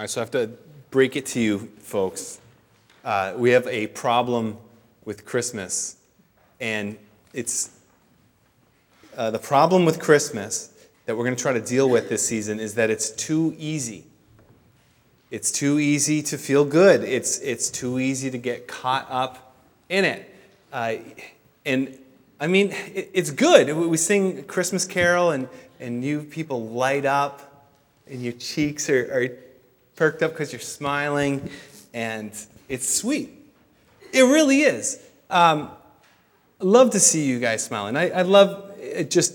All right, so I have to break it to you, folks. Uh, we have a problem with Christmas, and it's uh, the problem with Christmas that we're going to try to deal with this season is that it's too easy. It's too easy to feel good. It's, it's too easy to get caught up in it. Uh, and I mean, it, it's good. We sing Christmas Carol, and, and you people light up, and your cheeks are, are perked up because you're smiling, and it's sweet. It really is. Um, love to see you guys smiling. I, I love it just,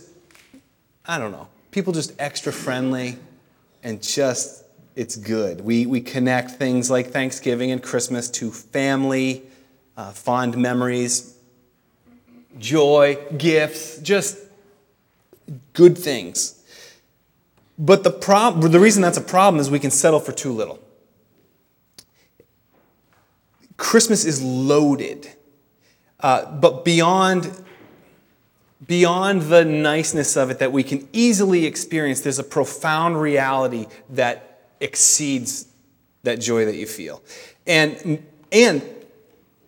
I don't know, people just extra friendly and just, it's good. We, we connect things like Thanksgiving and Christmas to family, uh, fond memories, joy, gifts, just good things. But the, prob- the reason that's a problem is we can settle for too little. Christmas is loaded. Uh, but beyond, beyond the niceness of it that we can easily experience, there's a profound reality that exceeds that joy that you feel. And, and,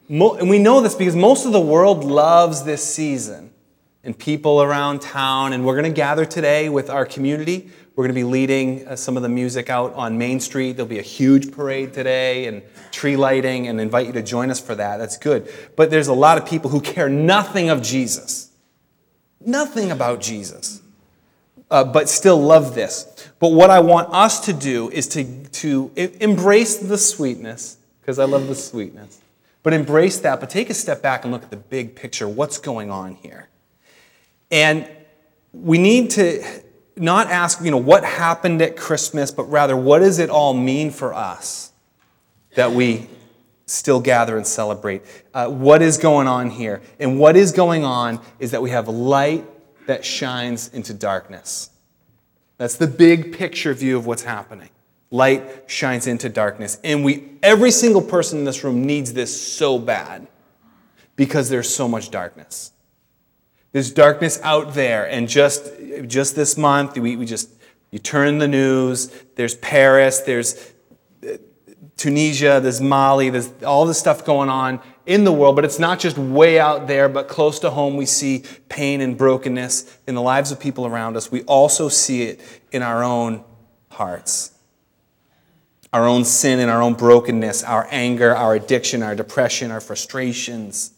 mo- and we know this because most of the world loves this season and people around town. And we're going to gather today with our community. We're going to be leading uh, some of the music out on Main Street. There'll be a huge parade today and tree lighting, and invite you to join us for that. That's good. But there's a lot of people who care nothing of Jesus, nothing about Jesus, uh, but still love this. But what I want us to do is to, to embrace the sweetness, because I love the sweetness, but embrace that, but take a step back and look at the big picture. What's going on here? And we need to not ask, you know, what happened at Christmas, but rather, what does it all mean for us that we still gather and celebrate? Uh, what is going on here? And what is going on is that we have light that shines into darkness. That's the big picture view of what's happening. Light shines into darkness. And we, every single person in this room needs this so bad because there's so much darkness. There's darkness out there. And just, just this month, we, we just, you turn the news, there's Paris, there's uh, Tunisia, there's Mali, there's all this stuff going on in the world, but it's not just way out there, but close to home. We see pain and brokenness in the lives of people around us. We also see it in our own hearts. Our own sin and our own brokenness, our anger, our addiction, our depression, our frustrations.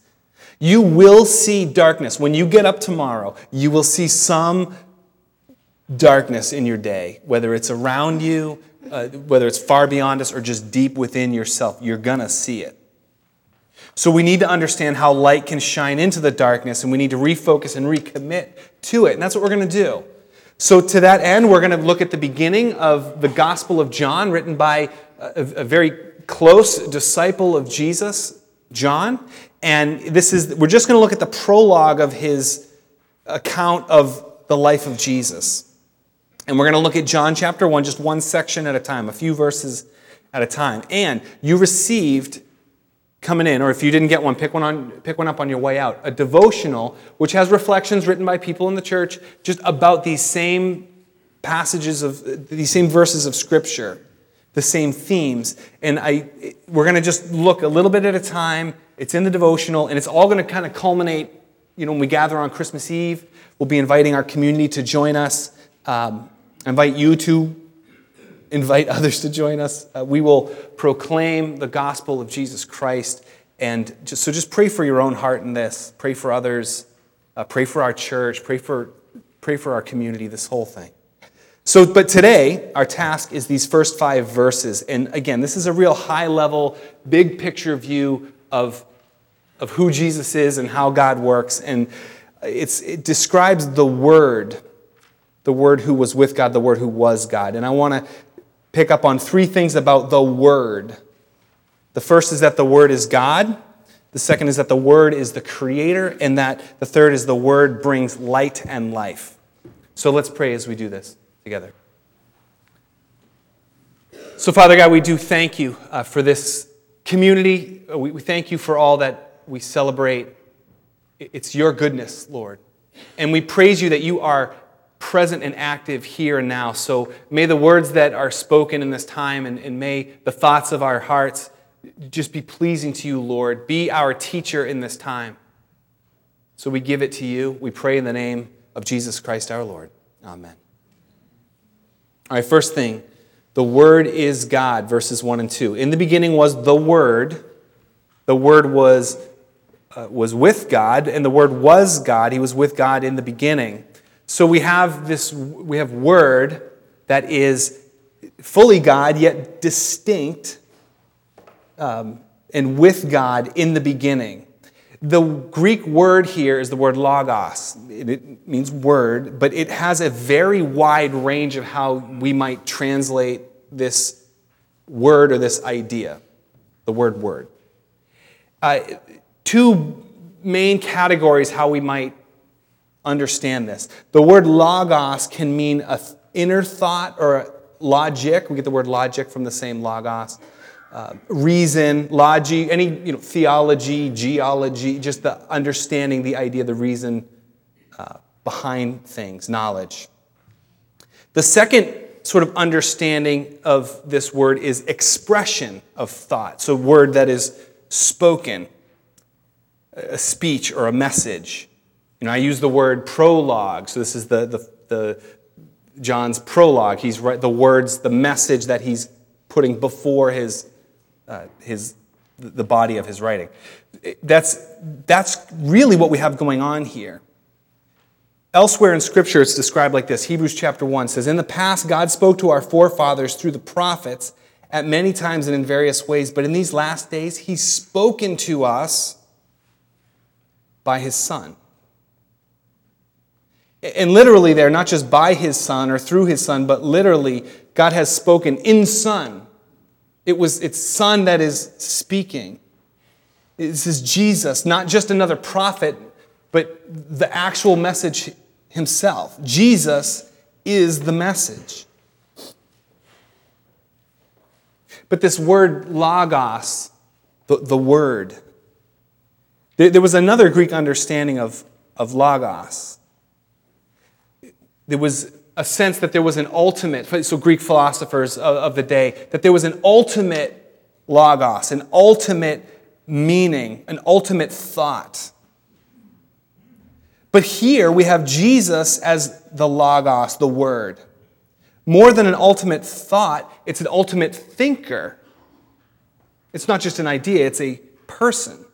You will see darkness. When you get up tomorrow, you will see some darkness in your day, whether it's around you, uh, whether it's far beyond us, or just deep within yourself. You're going to see it. So we need to understand how light can shine into the darkness, and we need to refocus and recommit to it. And that's what we're going to do. So, to that end, we're going to look at the beginning of the Gospel of John, written by a, a very close disciple of Jesus, John. And this is, we're just going to look at the prologue of his account of the life of Jesus. And we're going to look at John chapter 1, just one section at a time, a few verses at a time. And you received coming in, or if you didn't get one, pick one, on, pick one up on your way out, a devotional which has reflections written by people in the church just about these same passages of these same verses of Scripture, the same themes. And I, we're going to just look a little bit at a time it's in the devotional, and it's all going to kind of culminate, you know, when we gather on Christmas Eve. We'll be inviting our community to join us. Um, invite you to invite others to join us. Uh, we will proclaim the gospel of Jesus Christ. And just, so just pray for your own heart in this. Pray for others. Uh, pray for our church. Pray for, pray for our community, this whole thing. So, but today, our task is these first five verses. And again, this is a real high level, big picture view of of who Jesus is and how God works. And it describes the Word, the Word who was with God, the Word who was God. And I want to pick up on three things about the Word. The first is that the Word is God. The second is that the Word is the Creator. And that the third is the Word brings light and life. So let's pray as we do this together. So, Father God, we do thank you uh, for this community. We, we thank you for all that we celebrate. It's your goodness, Lord. And we praise you that you are present and active here and now. So may the words that are spoken in this time and, and may the thoughts of our hearts just be pleasing to you, Lord. Be our teacher in this time. So we give it to you. We pray in the name of Jesus Christ our Lord. Amen. All right, first thing the Word is God, verses 1 and 2. In the beginning was the Word. The Word was, uh, was with God, and the Word was God. He was with God in the beginning. So we have this, we have Word that is fully God, yet distinct um, and with God in the beginning. The Greek word here is the word logos. It means word, but it has a very wide range of how we might translate this word or this idea, the word word. Uh, two main categories how we might understand this. The word logos can mean an inner thought or logic. We get the word logic from the same logos uh, reason, logic, any you know, theology, geology, just the understanding, the idea, the reason uh, behind things, knowledge. The second sort of understanding of this word is expression of thought. So, word that is spoken, a speech or a message. You know, I use the word prologue. So, this is the, the, the John's prologue. He's right, the words, the message that he's putting before his uh, his, the body of his writing. That's, that's really what we have going on here. Elsewhere in Scripture, it's described like this Hebrews chapter 1 says, In the past, God spoke to our forefathers through the prophets at many times and in various ways, but in these last days, He's spoken to us by His Son. And literally, there, not just by His Son or through His Son, but literally, God has spoken in Son it was its son that is speaking. This is Jesus, not just another prophet, but the actual message himself. Jesus is the message. But this word logos, the, the word, there, there was another Greek understanding of, of logos. There was a sense that there was an ultimate, so Greek philosophers of, the day, that there was an ultimate logos, an ultimate meaning, an ultimate thought. But here we have Jesus as the logos, the word. More than an ultimate thought, it's an ultimate thinker. It's not just an idea, it's a person.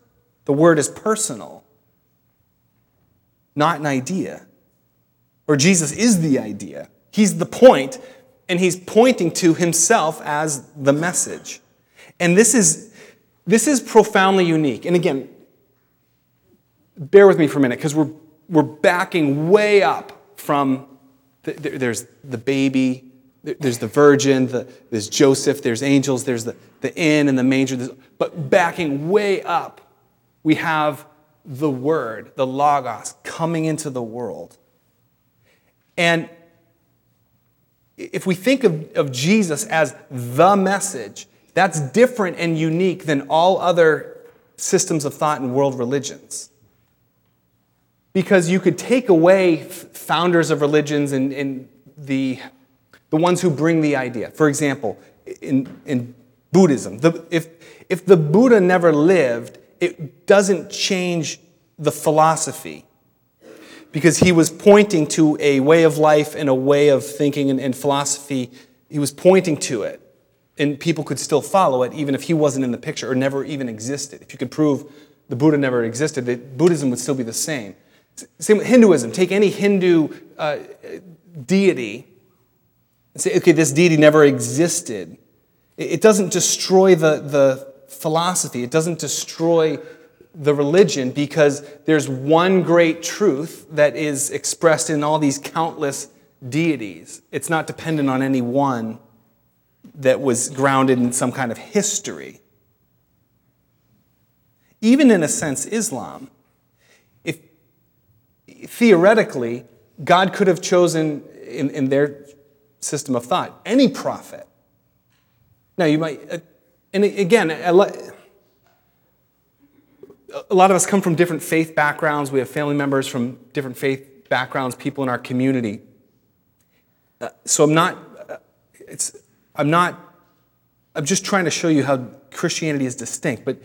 The word is personal, not an idea or Jesus is the idea. He's the point, and he's pointing to himself as the message. And this is, this is profoundly unique. And again, bear with me for a minute, because we're, we're backing way up from the, there's the baby, there's the virgin, the, there's Joseph, there's angels, there's the, the inn and the manger. But backing way up, we have the Word, the Logos, coming into the world. And if we think of, of Jesus as the message, that's different and unique than all other systems of thought and world religions. Because you could take away founders of religions and, and the, the ones who bring the idea. For example, in, in Buddhism, the, if, if the Buddha never lived, it doesn't change the philosophy because he was pointing to a way of life and a way of thinking and, and philosophy. He was pointing to it. And people could still follow it even if he wasn't in the picture or never even existed. If you could prove the Buddha never existed, that Buddhism would still be the same. Same with Hinduism. Take any Hindu uh, deity and say, okay, this deity never existed. It doesn't destroy the, the philosophy, it doesn't destroy the religion because there's one great truth that is expressed in all these countless deities. It's not dependent on any one that was grounded in some kind of history. Even in a sense, Islam, if theoretically, God could have chosen in, in their system of thought any prophet. Now, you might, uh, and again, a lot of us come from different faith backgrounds. We have family members from different faith backgrounds, people in our community. uh, so I'm not, uh, it's, I'm not, I'm just trying to show you how Christianity is distinct. But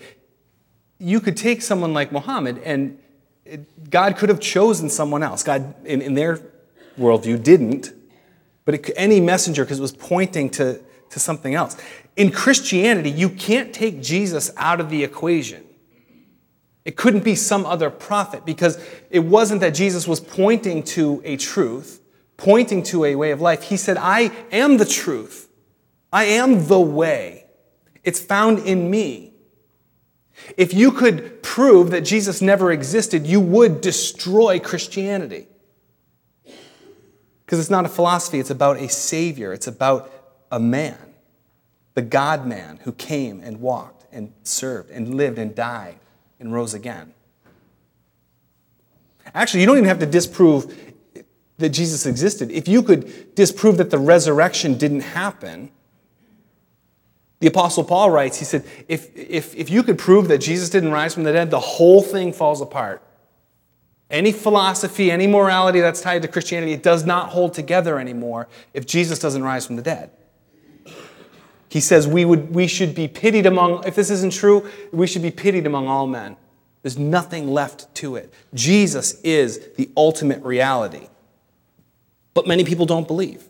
you could take someone like Muhammad and it, God could have chosen someone else. God, in, in their worldview, didn't. But it, any messenger, because it was pointing to, to something else. In Christianity, you can't take Jesus out of the equation. It couldn't be some other prophet because it wasn't that Jesus was pointing to a truth, pointing to a way of life. He said, I am the truth. I am the way. It's found in me. If you could prove that Jesus never existed, you would destroy Christianity. Because it's not a philosophy, it's about a Savior, it's about a man, the God man who came and walked and served and lived and died and rose again. Actually, you don't even have to disprove that Jesus existed. If you could disprove that the resurrection didn't happen, the Apostle Paul writes, he said, if, if, if you could prove that Jesus didn't rise from the dead, the whole thing falls apart. Any philosophy, any morality that's tied to Christianity, it does not hold together anymore if Jesus doesn't rise from the dead. He says we, would, we should be pitied among, if this isn't true, we should be pitied among all men. There's nothing left to it. Jesus is the ultimate reality. But many people don't believe.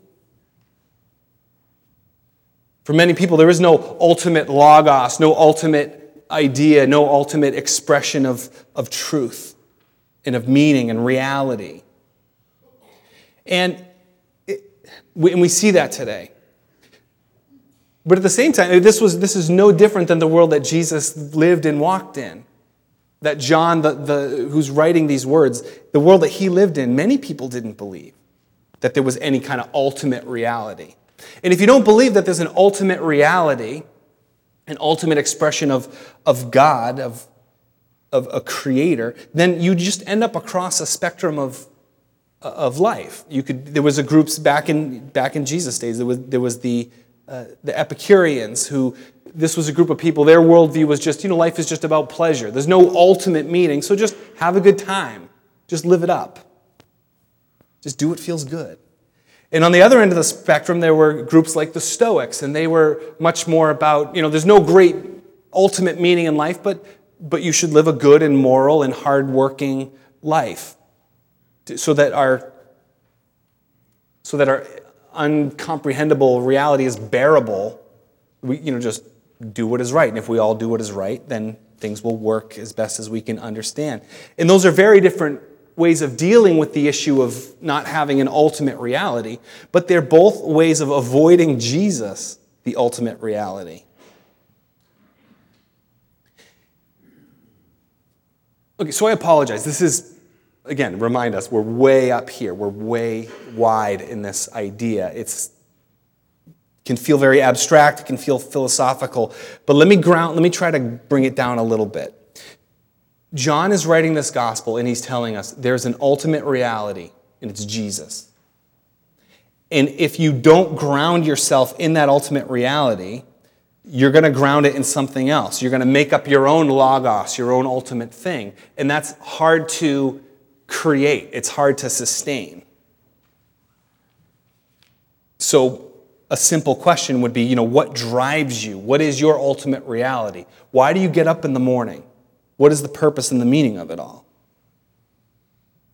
For many people, there is no ultimate logos, no ultimate idea, no ultimate expression of, of truth and of meaning and reality. And, it, we, and we see that today. But at the same time, this, was, this is no different than the world that Jesus lived and walked in. That John, the, the, who's writing these words, the world that he lived in, many people didn't believe that there was any kind of ultimate reality. And if you don't believe that there's an ultimate reality, an ultimate expression of, of God, of, of a creator, then you just end up across a spectrum of, of life. You could, there was a groups back in, back in Jesus' days. There was, there was the, uh, the Epicureans who, this was a group of people, their worldview was just, you know, life is just about pleasure. There's no ultimate meaning, so just have a good time. Just live it up. Just do what feels good. And on the other end of the spectrum, there were groups like the Stoics, and they were much more about, you know, there's no great ultimate meaning in life, but, but you should live a good and moral and hardworking life so that our, so that our uncomprehendable reality is bearable. We, you know, just do what is right. And if we all do what is right, then things will work as best as we can understand. And those are very different ways of dealing with the issue of not having an ultimate reality, but they're both ways of avoiding Jesus, the ultimate reality. Okay, so I apologize. This is, again, remind us, we're way up here. We're way wide in this idea. It's can feel very abstract, it can feel philosophical, but let me ground, let me try to bring it down a little bit. John is writing this gospel and he's telling us there's an ultimate reality, and it's Jesus. And if you don't ground yourself in that ultimate reality, you're going to ground it in something else. You're going to make up your own logos, your own ultimate thing. And that's hard to create, it's hard to sustain. So, a simple question would be you know, what drives you? What is your ultimate reality? Why do you get up in the morning? What is the purpose and the meaning of it all?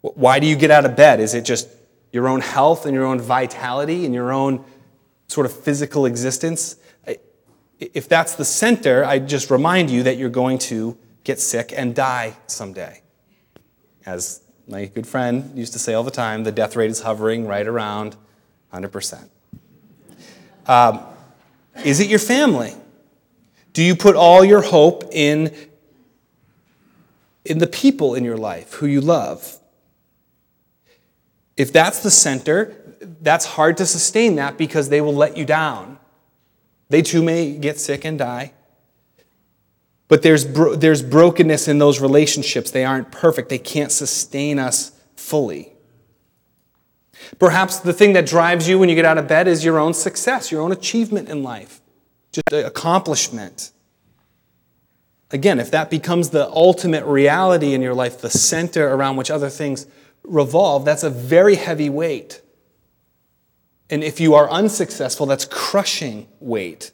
Why do you get out of bed? Is it just your own health and your own vitality and your own sort of physical existence? If that's the center, I just remind you that you're going to get sick and die someday. As my good friend used to say all the time, the death rate is hovering right around 100%. Um, is it your family? Do you put all your hope in in the people in your life who you love. If that's the center, that's hard to sustain that because they will let you down. They too may get sick and die. But there's, bro- there's brokenness in those relationships. They aren't perfect, they can't sustain us fully. Perhaps the thing that drives you when you get out of bed is your own success, your own achievement in life, just accomplishment. Again, if that becomes the ultimate reality in your life, the center around which other things revolve, that's a very heavy weight. And if you are unsuccessful, that's crushing weight.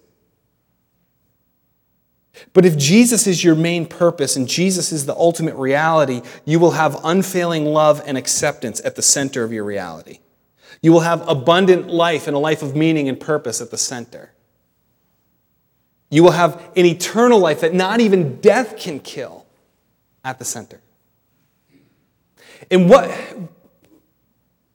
But if Jesus is your main purpose and Jesus is the ultimate reality, you will have unfailing love and acceptance at the center of your reality. You will have abundant life and a life of meaning and purpose at the center. You will have an eternal life that not even death can kill at the center. And what,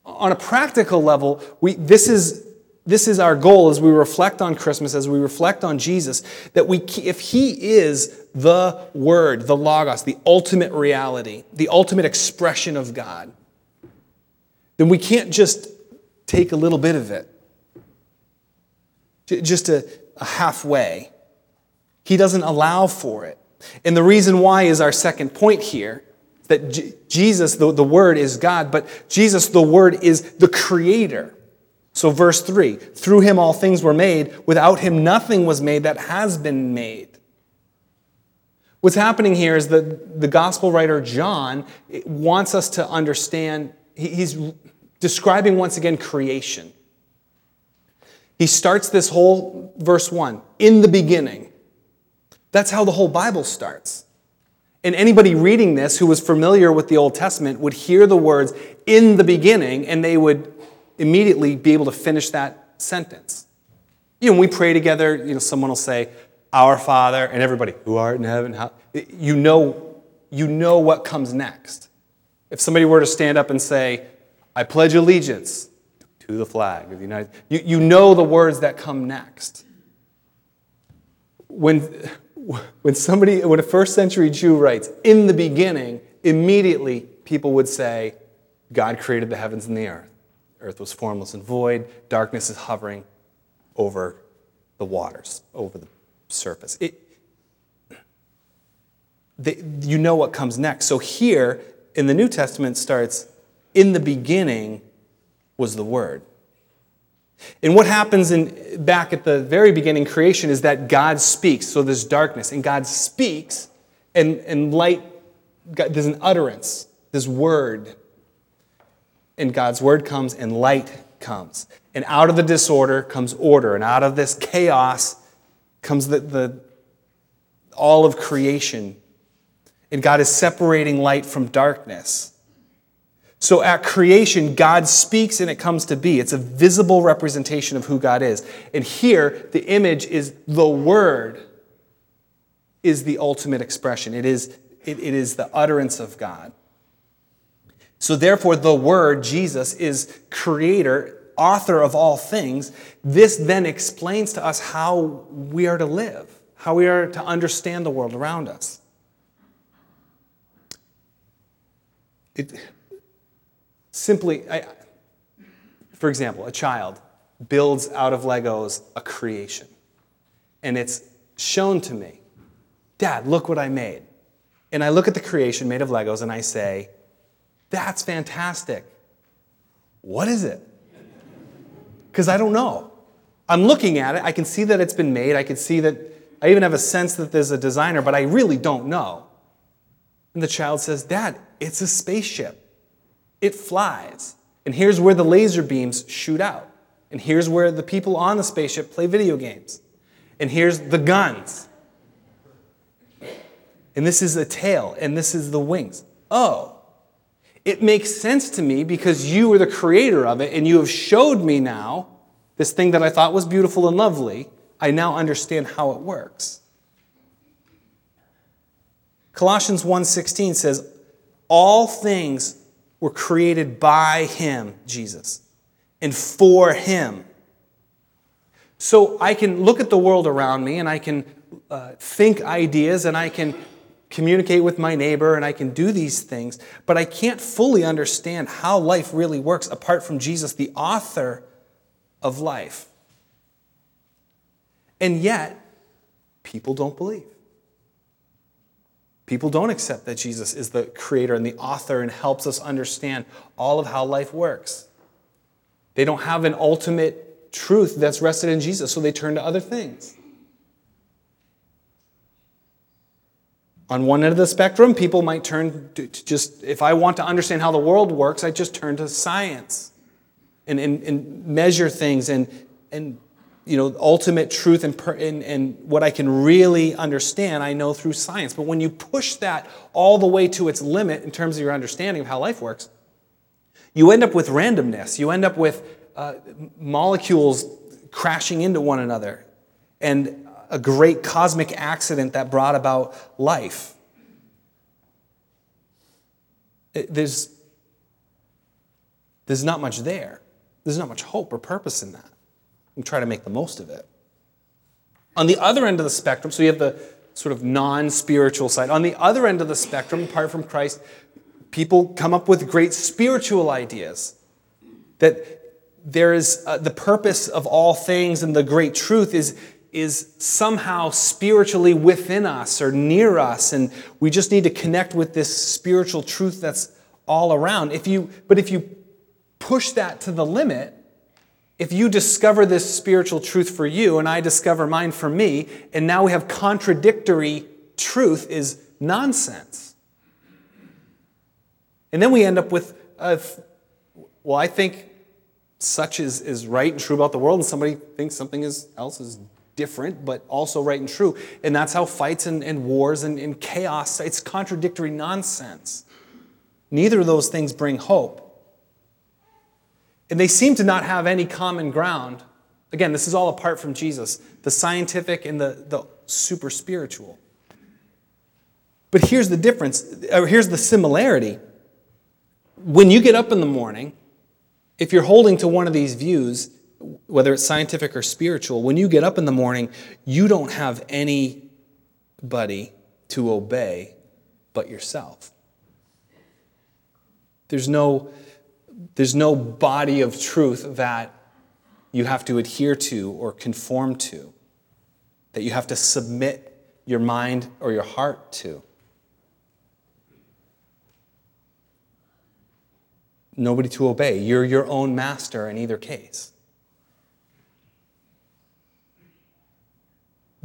on a practical level, we, this is this is our goal as we reflect on Christmas, as we reflect on Jesus, that we, if He is the Word, the Logos, the ultimate reality, the ultimate expression of God, then we can't just take a little bit of it, just a, a halfway. He doesn't allow for it. And the reason why is our second point here that J- Jesus, the, the Word, is God, but Jesus, the Word, is the Creator. So, verse 3 Through him all things were made, without him nothing was made that has been made. What's happening here is that the gospel writer John wants us to understand, he's describing once again creation. He starts this whole verse 1 in the beginning. That's how the whole Bible starts. And anybody reading this who was familiar with the Old Testament would hear the words in the beginning and they would immediately be able to finish that sentence. You know, when we pray together, you know, someone will say, Our Father, and everybody, who art in heaven, how, you know, you know what comes next. If somebody were to stand up and say, I pledge allegiance to the flag of the United you, you know the words that come next. When, when somebody, when a first century Jew writes, in the beginning, immediately people would say, God created the heavens and the earth. Earth was formless and void. Darkness is hovering over the waters, over the surface. It, you know what comes next. So here in the New Testament starts, in the beginning was the Word. And what happens in, back at the very beginning, creation, is that God speaks. So there's darkness, and God speaks, and, and light, God, there's an utterance, this word and God's word comes and light comes. And out of the disorder comes order. And out of this chaos comes the, the, all of creation. And God is separating light from darkness. So at creation, God speaks and it comes to be. It's a visible representation of who God is. And here, the image is the Word, is the ultimate expression. It is, it, it is the utterance of God. So, therefore, the Word, Jesus, is creator, author of all things. This then explains to us how we are to live, how we are to understand the world around us. It, simply, I, for example, a child builds out of Legos a creation, and it's shown to me, Dad, look what I made. And I look at the creation made of Legos and I say, that's fantastic. What is it? Because I don't know. I'm looking at it. I can see that it's been made. I can see that I even have a sense that there's a designer, but I really don't know. And the child says, Dad, it's a spaceship. It flies. And here's where the laser beams shoot out. And here's where the people on the spaceship play video games. And here's the guns. And this is the tail. And this is the wings. Oh, it makes sense to me because you are the creator of it and you have showed me now this thing that I thought was beautiful and lovely. I now understand how it works. Colossians 1:16 says all things were created by him, Jesus, and for him. So I can look at the world around me and I can uh, think ideas and I can communicate with my neighbor and I can do these things, but I can't fully understand how life really works apart from Jesus, the author of life. And yet, people don't believe. People don't accept that Jesus is the creator and the author and helps us understand all of how life works. They don't have an ultimate truth that's rested in Jesus, so they turn to other things. On one end of the spectrum, people might turn to just, if I want to understand how the world works, I just turn to science. and, and, and measure things and, and you know, ultimate truth and, and, and what I can really understand, I know through science. But when you push that all the way to its limit in terms of your understanding of how life works, you end up with randomness. You end up with uh, molecules crashing into one another and a great cosmic accident that brought about life. It, there's, there's not much there. There's not much hope or purpose in that and try to make the most of it. On the other end of the spectrum, so you have the sort of non spiritual side. On the other end of the spectrum, apart from Christ, people come up with great spiritual ideas that there is uh, the purpose of all things and the great truth is, is somehow spiritually within us or near us, and we just need to connect with this spiritual truth that's all around. If you, but if you push that to the limit, if you discover this spiritual truth for you and I discover mine for me, and now we have contradictory truth is nonsense. And then we end up with, well, I think such is, is right and true about the world, and somebody thinks something is, else is different, but also right and true. And that's how fights and, and wars and, and chaos, it's contradictory nonsense. Neither of those things bring hope. And they seem to not have any common ground. Again, this is all apart from Jesus the scientific and the, the super spiritual. But here's the difference, or here's the similarity. When you get up in the morning, if you're holding to one of these views, whether it's scientific or spiritual, when you get up in the morning, you don't have anybody to obey but yourself. There's no there's no body of truth that you have to adhere to or conform to, that you have to submit your mind or your heart to. Nobody to obey. You're your own master in either case.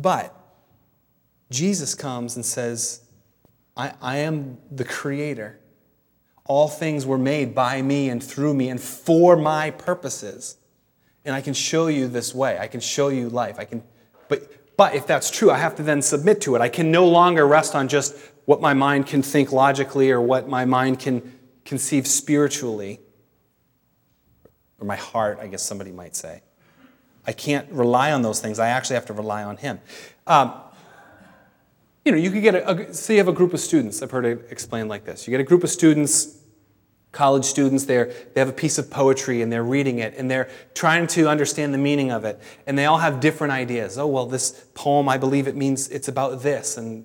But Jesus comes and says, I, I am the creator. All things were made by me and through me and for my purposes. And I can show you this way. I can show you life. I can, but, but if that's true, I have to then submit to it. I can no longer rest on just what my mind can think logically or what my mind can conceive spiritually, or my heart, I guess somebody might say. I can't rely on those things. I actually have to rely on Him. Um, you know, you could get a, a, say you have a group of students. I've heard it explained like this. You get a group of students, college students, they they have a piece of poetry and they're reading it and they're trying to understand the meaning of it. And they all have different ideas. Oh, well, this poem, I believe it means it's about this. And,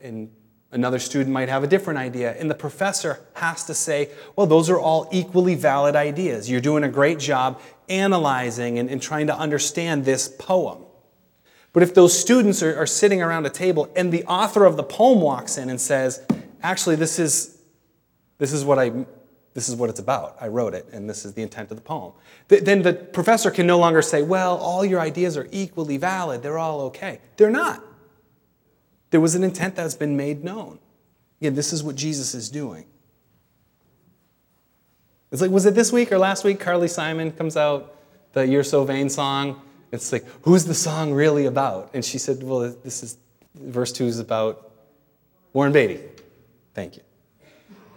and another student might have a different idea. And the professor has to say, well, those are all equally valid ideas. You're doing a great job analyzing and, and trying to understand this poem. But if those students are, are sitting around a table and the author of the poem walks in and says, actually, this is, this is what I this is what it's about. I wrote it, and this is the intent of the poem. Th- then the professor can no longer say, well, all your ideas are equally valid. They're all okay. They're not. There was an intent that's been made known. Again, this is what Jesus is doing. It's like, was it this week or last week? Carly Simon comes out, the You're So Vain song. It's like, who's the song really about? And she said, well, this is, verse 2 is about Warren Beatty. Thank you.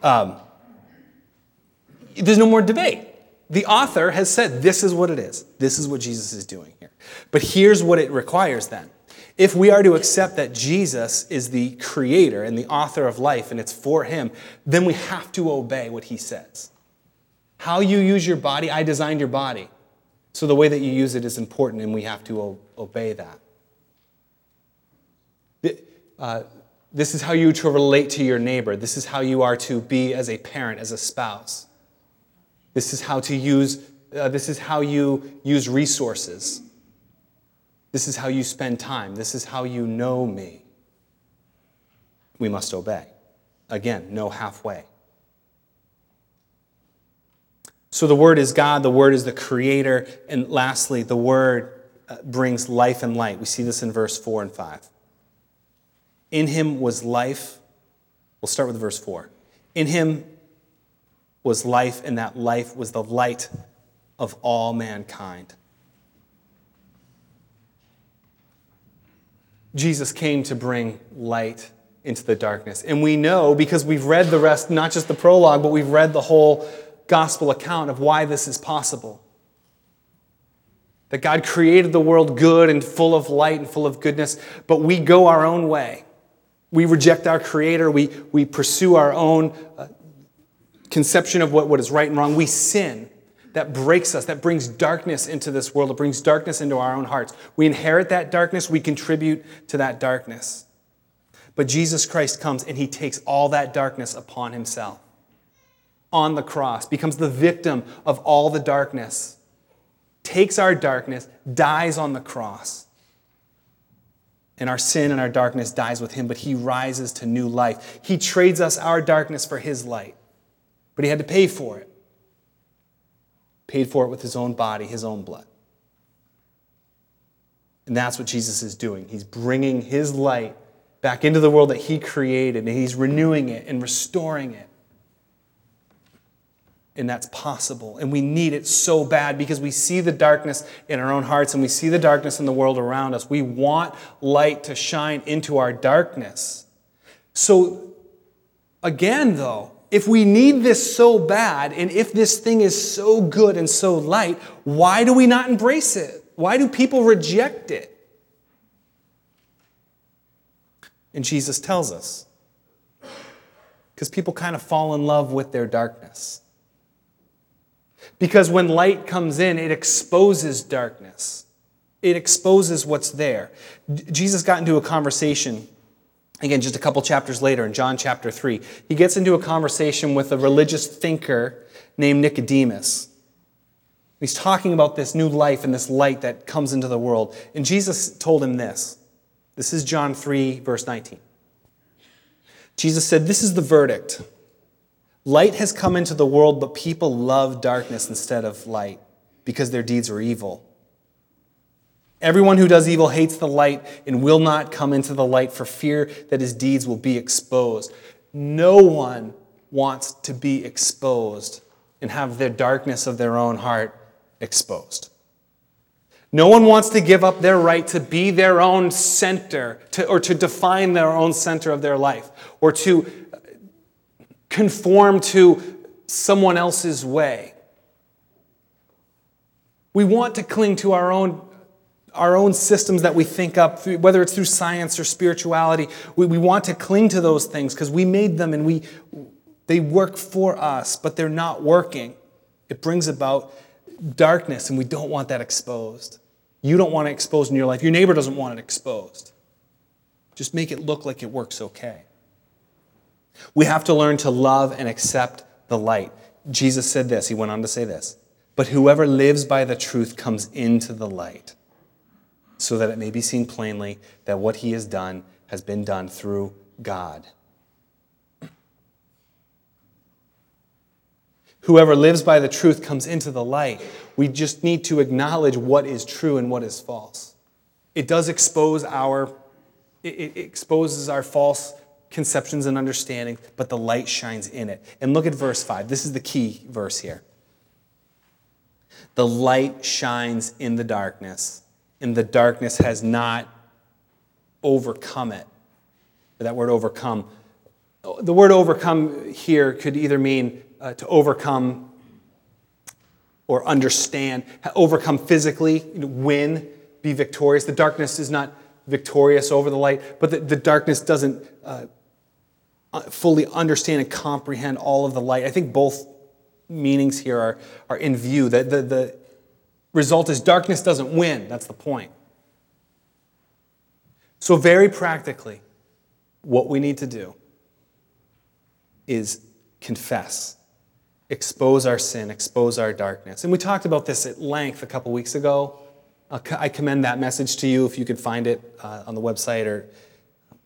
Um, there's no more debate. The author has said, this is what it is. This is what Jesus is doing here. But here's what it requires then. If we are to accept that Jesus is the creator and the author of life and it's for him, then we have to obey what he says. How you use your body, I designed your body. So the way that you use it is important, and we have to obey that. Uh, this is how you to relate to your neighbor. This is how you are to be as a parent, as a spouse. This is how to use. Uh, this is how you use resources. This is how you spend time. This is how you know me. We must obey. Again, no halfway. So the Word is God, the Word is the Creator, and lastly, the Word uh, brings life and light. We see this in verse 4 and 5. In Him was life. We'll start with verse 4. In Him was life, and that life was the light of all mankind. Jesus came to bring light into the darkness. And we know because we've read the rest, not just the prologue, but we've read the whole gospel account of why this is possible. That God created the world good and full of light and full of goodness, but we go our own way. We reject our Creator, we, we pursue our own uh, conception of what, what is right and wrong. We sin that breaks us, that brings darkness into this world, it brings darkness into our own hearts. We inherit that darkness, we contribute to that darkness. But Jesus Christ comes and he takes all that darkness upon himself on the cross, becomes the victim of all the darkness, takes our darkness, dies on the cross. And our sin and our darkness dies with him, but he rises to new life. He trades us our darkness for his light, but he had to pay for it paid for it with his own body, his own blood. And that's what Jesus is doing. He's bringing his light back into the world that he created, and he's renewing it and restoring it. And that's possible. And we need it so bad because we see the darkness in our own hearts and we see the darkness in the world around us. We want light to shine into our darkness. So, again, though, if we need this so bad, and if this thing is so good and so light, why do we not embrace it? Why do people reject it? And Jesus tells us because people kind of fall in love with their darkness. Because when light comes in, it exposes darkness, it exposes what's there. Jesus got into a conversation Again, just a couple chapters later in John chapter 3, he gets into a conversation with a religious thinker named Nicodemus. He's talking about this new life and this light that comes into the world. And Jesus told him this. This is John 3, verse 19. Jesus said, This is the verdict. Light has come into the world, but people love darkness instead of light because their deeds are evil. Everyone who does evil hates the light and will not come into the light for fear that his deeds will be exposed. No one wants to be exposed and have the darkness of their own heart exposed. No one wants to give up their right to be their own center to, or to define their own center of their life or to conform to someone else's way. We want to cling to our own our own systems that we think up, whether it's through science or spirituality, we, we want to cling to those things because we made them and we, they work for us, but they're not working. It brings about darkness, and we don't want that exposed. You don't want it exposed in your life. Your neighbor doesn't want it exposed. Just make it look like it works okay. We have to learn to love and accept the light. Jesus said this. He went on to say this. But whoever lives by the truth comes into the light so that it may be seen plainly that what he has done has been done through God. Whoever lives by the truth comes into the light. We just need to acknowledge what is true and what is false. It does expose our it, exposes our false conceptions and understanding, but the light shines in it. And look at verse 5. This is the key verse here. The light shines in the darkness, and the darkness has not overcome it. That word overcome. The word overcome here could either mean uh, to overcome or understand, overcome physically, win, be victorious. The darkness is not victorious over the light, but the, the darkness doesn't uh, fully understand and comprehend all of the light. I think both meanings here are, are in view. The, the, the result is darkness doesn't win. That's the point. So, very practically, what we need to do is confess, expose our sin, expose our darkness. And we talked about this at length a couple weeks ago. I commend that message to you if you could find it uh, on the website or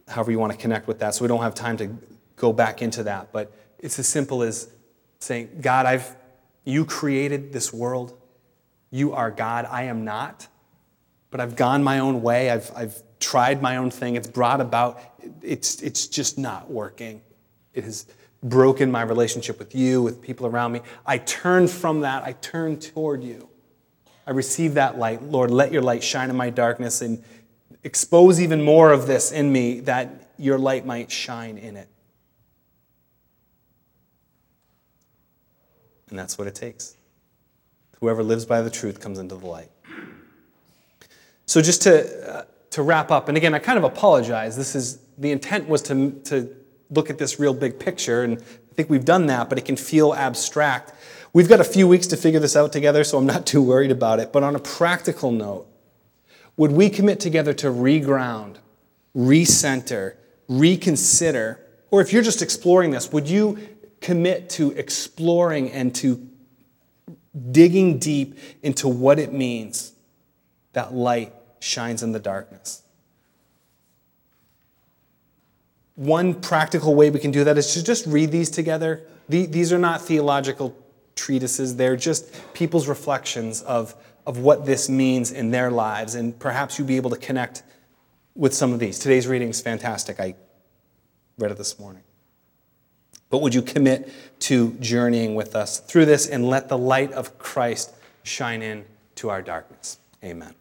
however you want to connect with that. So we don't have time to go back into that. But it's as simple as saying, God, I've, you created this world. You are God, I am not. But I've gone my own way. I've, I've tried my own thing. It's brought about, it's, it's just not working. It has broken my relationship with you, with people around me. I turn from that, I turn toward you. I receive that light. Lord, let your light shine in my darkness and expose even more of this in me that your light might shine in it. And that's what it takes. Whoever lives by the truth comes into the light. So, just to, uh, to wrap up, and again, I kind of apologize. This is the intent was to, to look at this real big picture, and I think we've done that, but it can feel abstract. We've got a few weeks to figure this out together, so I'm not too worried about it. But on a practical note, would we commit together to reground, recenter, reconsider, or if you're just exploring this, would you commit to exploring and to digging deep into what it means that light shines in the darkness? One practical way we can do that is to just read these together. These are not theological treatises, they're just people's reflections of, of what this means in their lives. And perhaps you'll be able to connect with some of these. Today's reading is fantastic. I read it this morning. But would you commit to journeying with us through this and let the light of Christ shine in to our darkness? Amen.